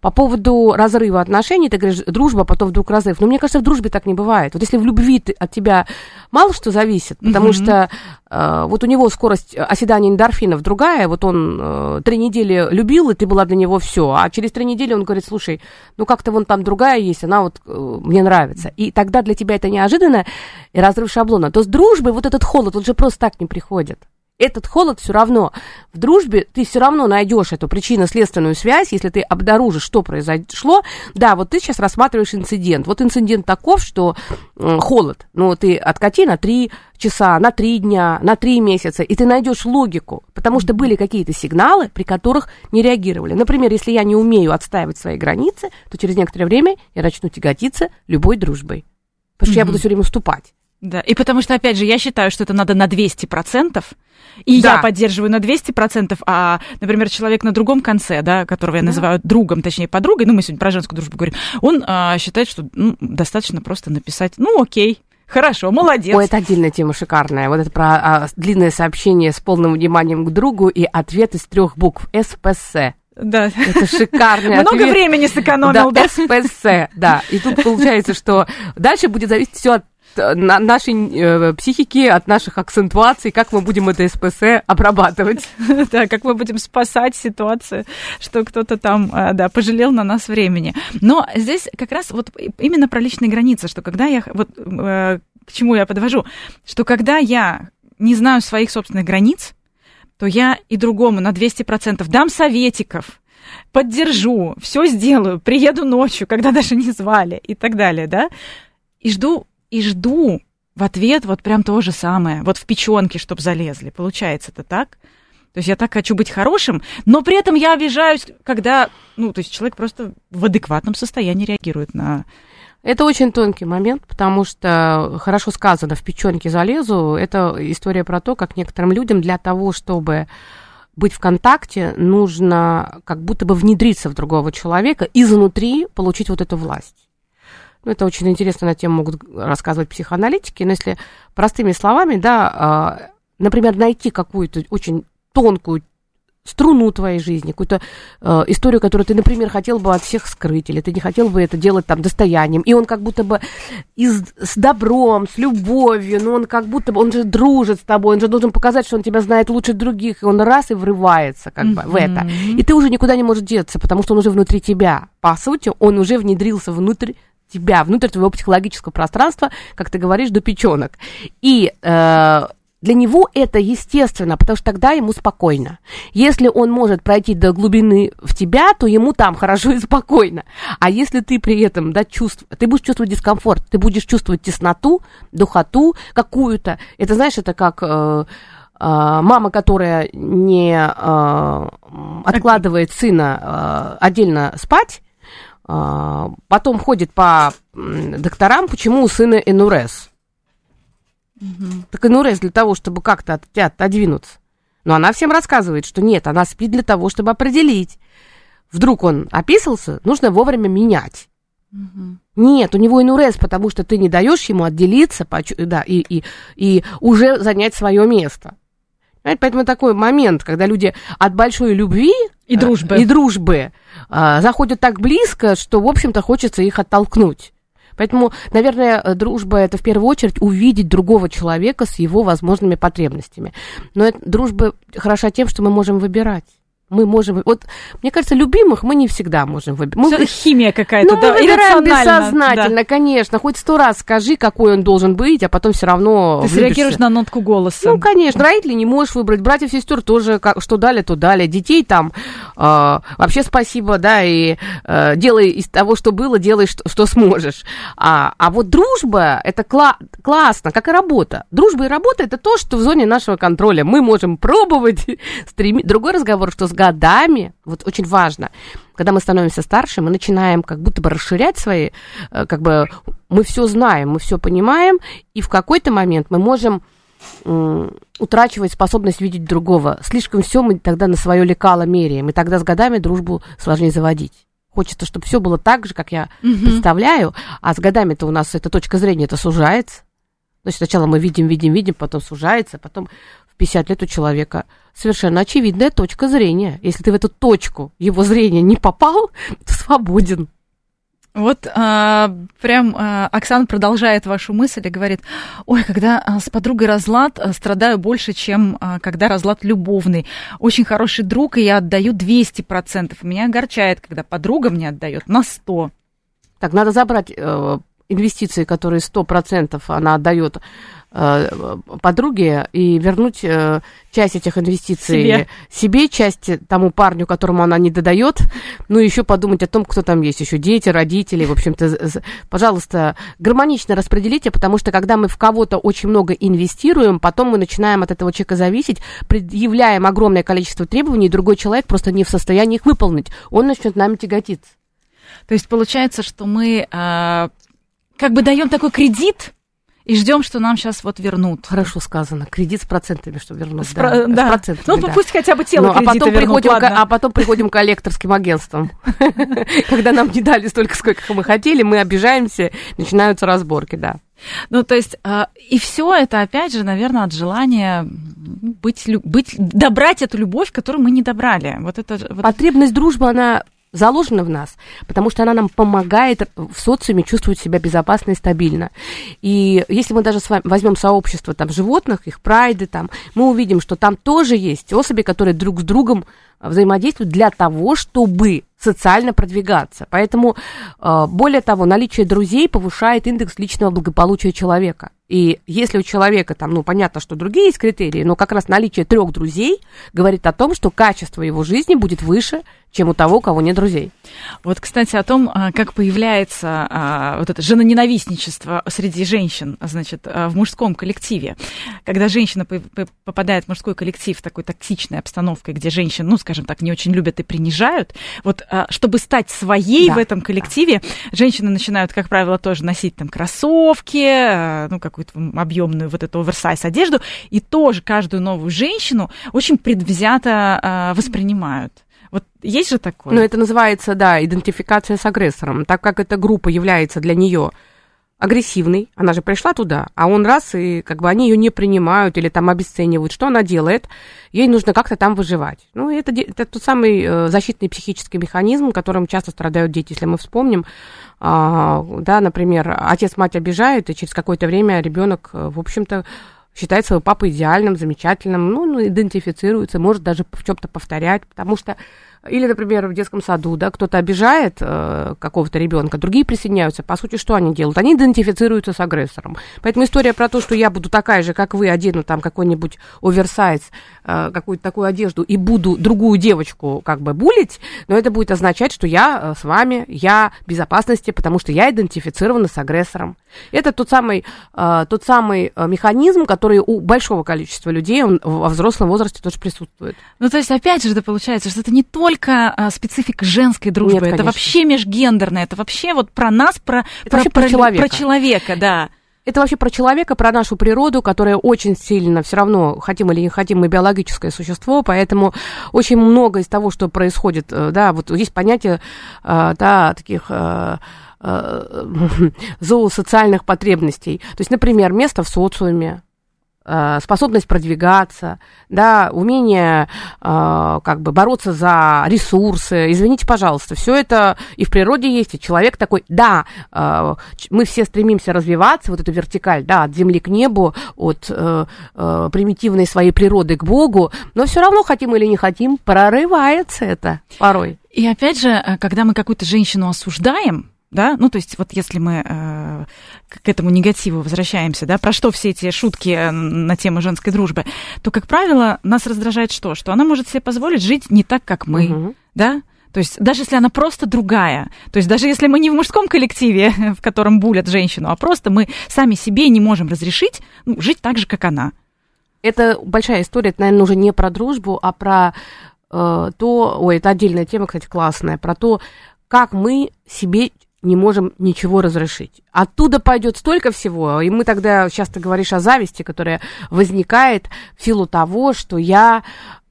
По поводу разрыва отношений, ты говоришь, дружба, потом вдруг разрыв. Но мне кажется, в дружбе так не бывает. Вот если в любви ты, от тебя мало что зависит, потому mm-hmm. что вот у него скорость оседания эндорфинов другая, вот он э, три недели любил, и ты была для него все, а через три недели он говорит, слушай, ну как-то вон там другая есть, она вот э, мне нравится. И тогда для тебя это неожиданно, и разрыв шаблона, то с дружбой вот этот холод, он же просто так не приходит. Этот холод все равно. В дружбе ты все равно найдешь эту причинно-следственную связь, если ты обнаружишь, что произошло. Да, вот ты сейчас рассматриваешь инцидент. Вот инцидент таков, что э, холод. Ну, ты откати на три часа, на три дня, на три месяца, и ты найдешь логику, потому что были какие-то сигналы, при которых не реагировали. Например, если я не умею отстаивать свои границы, то через некоторое время я начну тяготиться любой дружбой. Потому что mm-hmm. я буду все время уступать. Да, и потому что, опять же, я считаю, что это надо на 200%, и да. я поддерживаю на 200%, а, например, человек на другом конце, да, которого я да. называю другом, точнее, подругой, ну, мы сегодня про женскую дружбу говорим, он а, считает, что ну, достаточно просто написать, ну, окей, Хорошо, молодец. Ой, это отдельная тема шикарная. Вот это про а, длинное сообщение с полным вниманием к другу и ответ из трех букв СПС. Да. Это шикарный Много ответ. времени сэкономил, да? Да, СПС, да. И тут получается, что дальше будет зависеть все от нашей э, психики, от наших акцентуаций, как мы будем это СПС обрабатывать. Да, как мы будем спасать ситуацию, что кто-то там, э, да, пожалел на нас времени. Но здесь как раз вот именно про личные границы, что когда я, вот э, к чему я подвожу, что когда я не знаю своих собственных границ, то я и другому на 200% дам советиков, поддержу, все сделаю, приеду ночью, когда даже не звали и так далее, да, и жду и жду в ответ вот прям то же самое, вот в печенке, чтобы залезли. Получается это так? То есть я так хочу быть хорошим, но при этом я обижаюсь, когда, ну, то есть человек просто в адекватном состоянии реагирует на... Это очень тонкий момент, потому что хорошо сказано, в печенке залезу. Это история про то, как некоторым людям для того, чтобы быть в контакте, нужно как будто бы внедриться в другого человека и изнутри получить вот эту власть. Ну, это очень интересно, на тему могут рассказывать психоаналитики, но если простыми словами, да, а, например, найти какую-то очень тонкую струну твоей жизни, какую-то э, историю, которую ты, например, хотел бы от всех скрыть, или ты не хотел бы это делать там достоянием, и он как будто бы из, с добром, с любовью, но он как будто бы, он же дружит с тобой, он же должен показать, что он тебя знает лучше других, и он раз и врывается как mm-hmm. бы в это. И ты уже никуда не можешь деться, потому что он уже внутри тебя. По сути, он уже внедрился внутрь тебя, внутрь твоего психологического пространства, как ты говоришь, до печенок. И э, для него это естественно, потому что тогда ему спокойно. Если он может пройти до глубины в тебя, то ему там хорошо и спокойно. А если ты при этом, да, чувств, ты будешь чувствовать дискомфорт, ты будешь чувствовать тесноту, духоту какую-то. Это, знаешь, это как... Э, э, мама, которая не э, откладывает сына э, отдельно спать, потом ходит по докторам, почему у сына энурез. Угу. Так и Нурез для того, чтобы как-то от тебя отодвинуться. Но она всем рассказывает, что нет, она спит для того, чтобы определить. Вдруг он описался, нужно вовремя менять. Угу. Нет, у него инурез, потому что ты не даешь ему отделиться да, и, и, и уже занять свое место. Поэтому такой момент, когда люди от большой любви и дружбы, и дружбы э, заходят так близко, что, в общем-то, хочется их оттолкнуть. Поэтому, наверное, э, дружба это в первую очередь увидеть другого человека с его возможными потребностями. Но это, дружба хороша тем, что мы можем выбирать мы можем... Вот, мне кажется, любимых мы не всегда можем выбирать. Мы... Химия какая-то, ну, да, мы выбираем бессознательно, да. конечно. Хоть сто раз скажи, какой он должен быть, а потом все равно Ты реагируешь на нотку голоса. Ну, конечно. Родителей не можешь выбрать. Братьев, сестер тоже, как, что дали, то дали. Детей там э, вообще спасибо, да, и э, делай из того, что было, делай, что, что сможешь. А, а вот дружба, это кла- классно, как и работа. Дружба и работа, это то, что в зоне нашего контроля. Мы можем пробовать, стремить. Другой разговор, что с годами, вот очень важно, когда мы становимся старше, мы начинаем как будто бы расширять свои, э, как бы мы все знаем, мы все понимаем, и в какой-то момент мы можем утрачивать способность видеть другого. Слишком все мы тогда на свое лекало меряем, и тогда с годами дружбу сложнее заводить. Хочется, чтобы все было так же, как я угу. представляю, а с годами-то у нас эта точка зрения это сужается. Значит, сначала мы видим, видим, видим, потом сужается, потом 50 лет у человека совершенно очевидная точка зрения. Если ты в эту точку его зрения не попал, то свободен. Вот а, прям а, Оксана продолжает вашу мысль и говорит, ой, когда а, с подругой разлад, а, страдаю больше, чем а, когда разлад любовный. Очень хороший друг, и я отдаю 200%. Меня огорчает, когда подруга мне отдает на 100%. Так, надо забрать э, инвестиции, которые 100% она отдает подруге, и вернуть э, часть этих инвестиций себе. себе, часть тому парню, которому она не додает, ну и еще подумать о том, кто там есть, еще дети, родители, в общем-то, пожалуйста, гармонично распределите, потому что когда мы в кого-то очень много инвестируем, потом мы начинаем от этого человека зависеть, предъявляем огромное количество требований, и другой человек просто не в состоянии их выполнить, он начнет нами тяготиться. То есть получается, что мы э, как бы даем такой кредит, и ждем, что нам сейчас вот вернут. Хорошо сказано. Кредит с процентами, что вернут. С, да, да. С процентами, ну, да. пусть хотя бы тело ну, а потом вернут, приходим, к, А потом приходим к коллекторским агентствам. Когда нам не дали столько, сколько мы хотели, мы обижаемся, начинаются разборки, да. Ну, то есть, а, и все это, опять же, наверное, от желания быть, быть, добрать эту любовь, которую мы не добрали. Вот это, вот... Потребность дружбы, она заложена в нас, потому что она нам помогает в социуме чувствовать себя безопасно и стабильно. И если мы даже с вами возьмем сообщество там, животных, их прайды, там, мы увидим, что там тоже есть особи, которые друг с другом взаимодействуют для того, чтобы социально продвигаться. Поэтому, э, более того, наличие друзей повышает индекс личного благополучия человека. И если у человека там, ну, понятно, что другие есть критерии, но как раз наличие трех друзей говорит о том, что качество его жизни будет выше, чем у того, у кого нет друзей. Вот, кстати, о том, а, как появляется а, вот это женоненавистничество среди женщин, значит, а, в мужском коллективе. Когда женщина попадает в мужской коллектив в такой токсичной обстановкой, где женщин, ну, скажем так, не очень любят и принижают, вот чтобы стать своей да. в этом коллективе, женщины начинают, как правило, тоже носить там кроссовки, ну, какую-то объемную вот эту оверсайз одежду, и тоже каждую новую женщину очень предвзято воспринимают. Вот есть же такое? Ну, это называется, да, идентификация с агрессором. Так как эта группа является для нее агрессивной, она же пришла туда, а он раз, и как бы они ее не принимают или там обесценивают. Что она делает? Ей нужно как-то там выживать. Ну, это, это тот самый э, защитный психический механизм, которым часто страдают дети, если мы вспомним. А, да, например, отец-мать обижают, и через какое-то время ребенок, э, в общем-то, считает своего папу идеальным, замечательным, ну, ну идентифицируется, может даже в чем-то повторять, потому что или, например, в детском саду, да, кто-то обижает э, какого-то ребенка, другие присоединяются. По сути, что они делают? Они идентифицируются с агрессором. Поэтому история про то, что я буду такая же, как вы, одену там какой-нибудь оверсайз, э, какую-то такую одежду, и буду другую девочку как бы булить, но это будет означать, что я э, с вами, я в безопасности, потому что я идентифицирована с агрессором. Это тот самый, э, тот самый э, механизм, который у большого количества людей он во взрослом возрасте тоже присутствует. Ну, то есть, опять же, это получается, что это не только только а, специфика женской дружбы, Нет, это вообще межгендерное, это вообще вот про нас, про, про, про, про, человека. про человека, да. Это вообще про человека, про нашу природу, которая очень сильно, все равно, хотим или не хотим, мы биологическое существо, поэтому очень много из того, что происходит, э, да, вот есть понятие, э, да, таких э, зоосоциальных потребностей. То есть, например, место в социуме, способность продвигаться, да, умение э, как бы бороться за ресурсы. Извините, пожалуйста, все это и в природе есть, и человек такой, да, э, мы все стремимся развиваться, вот эту вертикаль, да, от земли к небу, от э, э, примитивной своей природы к Богу, но все равно хотим или не хотим, прорывается это порой. И опять же, э, когда мы какую-то женщину осуждаем, да, ну то есть вот если мы э, к этому негативу возвращаемся, да, про что все эти шутки э, на тему женской дружбы, то, как правило, нас раздражает что? Что она может себе позволить жить не так, как мы, угу. да, то есть даже если она просто другая, то есть даже если мы не в мужском коллективе, в котором булят женщину, а просто мы сами себе не можем разрешить ну, жить так же, как она. Это большая история, это, наверное, уже не про дружбу, а про э, то, ой, это отдельная тема, кстати, классная, про то, как мы себе не можем ничего разрешить. Оттуда пойдет столько всего, и мы тогда часто говоришь о зависти, которая возникает в силу того, что я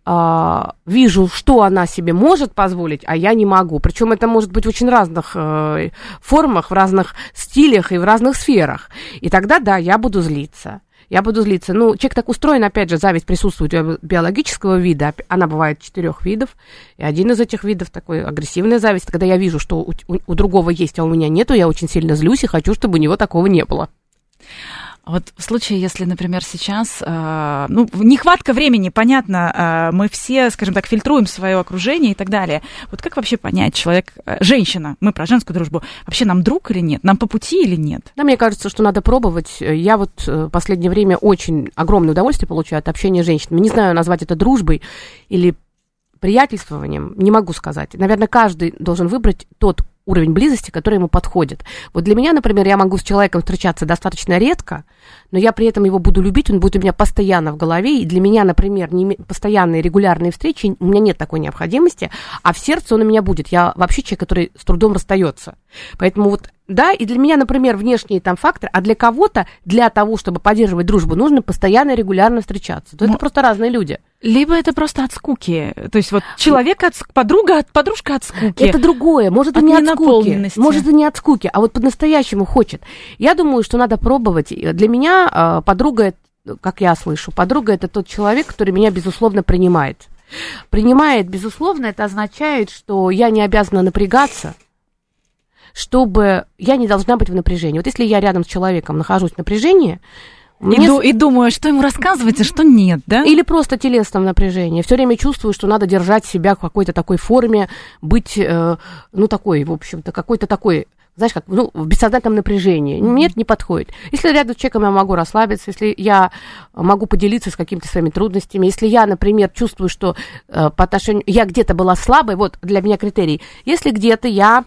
э, вижу, что она себе может позволить, а я не могу. Причем это может быть в очень разных э, формах, в разных стилях и в разных сферах. И тогда, да, я буду злиться я буду злиться. Ну, человек так устроен, опять же, зависть присутствует у биологического вида, она бывает четырех видов, и один из этих видов такой агрессивная зависть, когда я вижу, что у, у, у другого есть, а у меня нету, я очень сильно злюсь и хочу, чтобы у него такого не было. Вот в случае, если, например, сейчас, э, ну, нехватка времени, понятно, э, мы все, скажем так, фильтруем свое окружение и так далее. Вот как вообще понять, человек, э, женщина, мы про женскую дружбу, вообще нам друг или нет, нам по пути или нет? Да, мне кажется, что надо пробовать. Я вот в последнее время очень огромное удовольствие получаю от общения с женщинами. Не знаю, назвать это дружбой или приятельствованием, не могу сказать. Наверное, каждый должен выбрать тот уровень близости, который ему подходит. Вот для меня, например, я могу с человеком встречаться достаточно редко, но я при этом его буду любить, он будет у меня постоянно в голове, и для меня, например, не, постоянные регулярные встречи, у меня нет такой необходимости, а в сердце он у меня будет. Я вообще человек, который с трудом расстается. Поэтому вот да, и для меня, например, внешний там фактор, а для кого-то, для того, чтобы поддерживать дружбу, нужно постоянно регулярно встречаться. То ну, это просто разные люди. Либо это просто от скуки. То есть вот человек от подруга, от подружка от скуки. Это другое. Может, и не от скуки. Может, и не от скуки, а вот по-настоящему хочет. Я думаю, что надо пробовать. Для меня э, подруга, как я слышу, подруга это тот человек, который меня, безусловно, принимает. Принимает, безусловно, это означает, что я не обязана напрягаться чтобы я не должна быть в напряжении. Вот если я рядом с человеком нахожусь в напряжении, мне... И, и думаю, что ему рассказывать, а что нет, да? Или просто телесном напряжении. Все время чувствую, что надо держать себя в какой-то такой форме, быть, э, ну, такой, в общем-то, какой-то такой знаешь, как, ну, в бессознательном напряжении. Нет, не подходит. Если рядом с человеком я могу расслабиться, если я могу поделиться с какими-то своими трудностями, если я, например, чувствую, что э, по отношению, я где-то была слабой, вот для меня критерий, если где-то я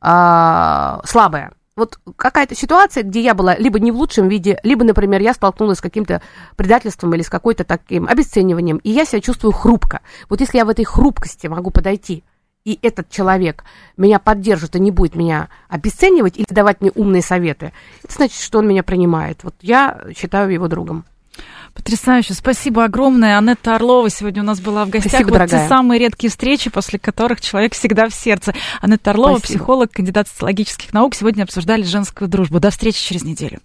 а, слабая. Вот какая-то ситуация, где я была либо не в лучшем виде, либо, например, я столкнулась с каким-то предательством или с какой-то таким обесцениванием, и я себя чувствую хрупко. Вот если я в этой хрупкости могу подойти, и этот человек меня поддержит и не будет меня обесценивать или давать мне умные советы, это значит, что он меня принимает. Вот я считаю его другом. Потрясающе. Спасибо огромное. Анетта Орлова сегодня у нас была в гостях. Спасибо, вот дорогая. те самые редкие встречи, после которых человек всегда в сердце. Анетта Орлова, Спасибо. психолог, кандидат социологических наук. Сегодня обсуждали женскую дружбу. До встречи через неделю.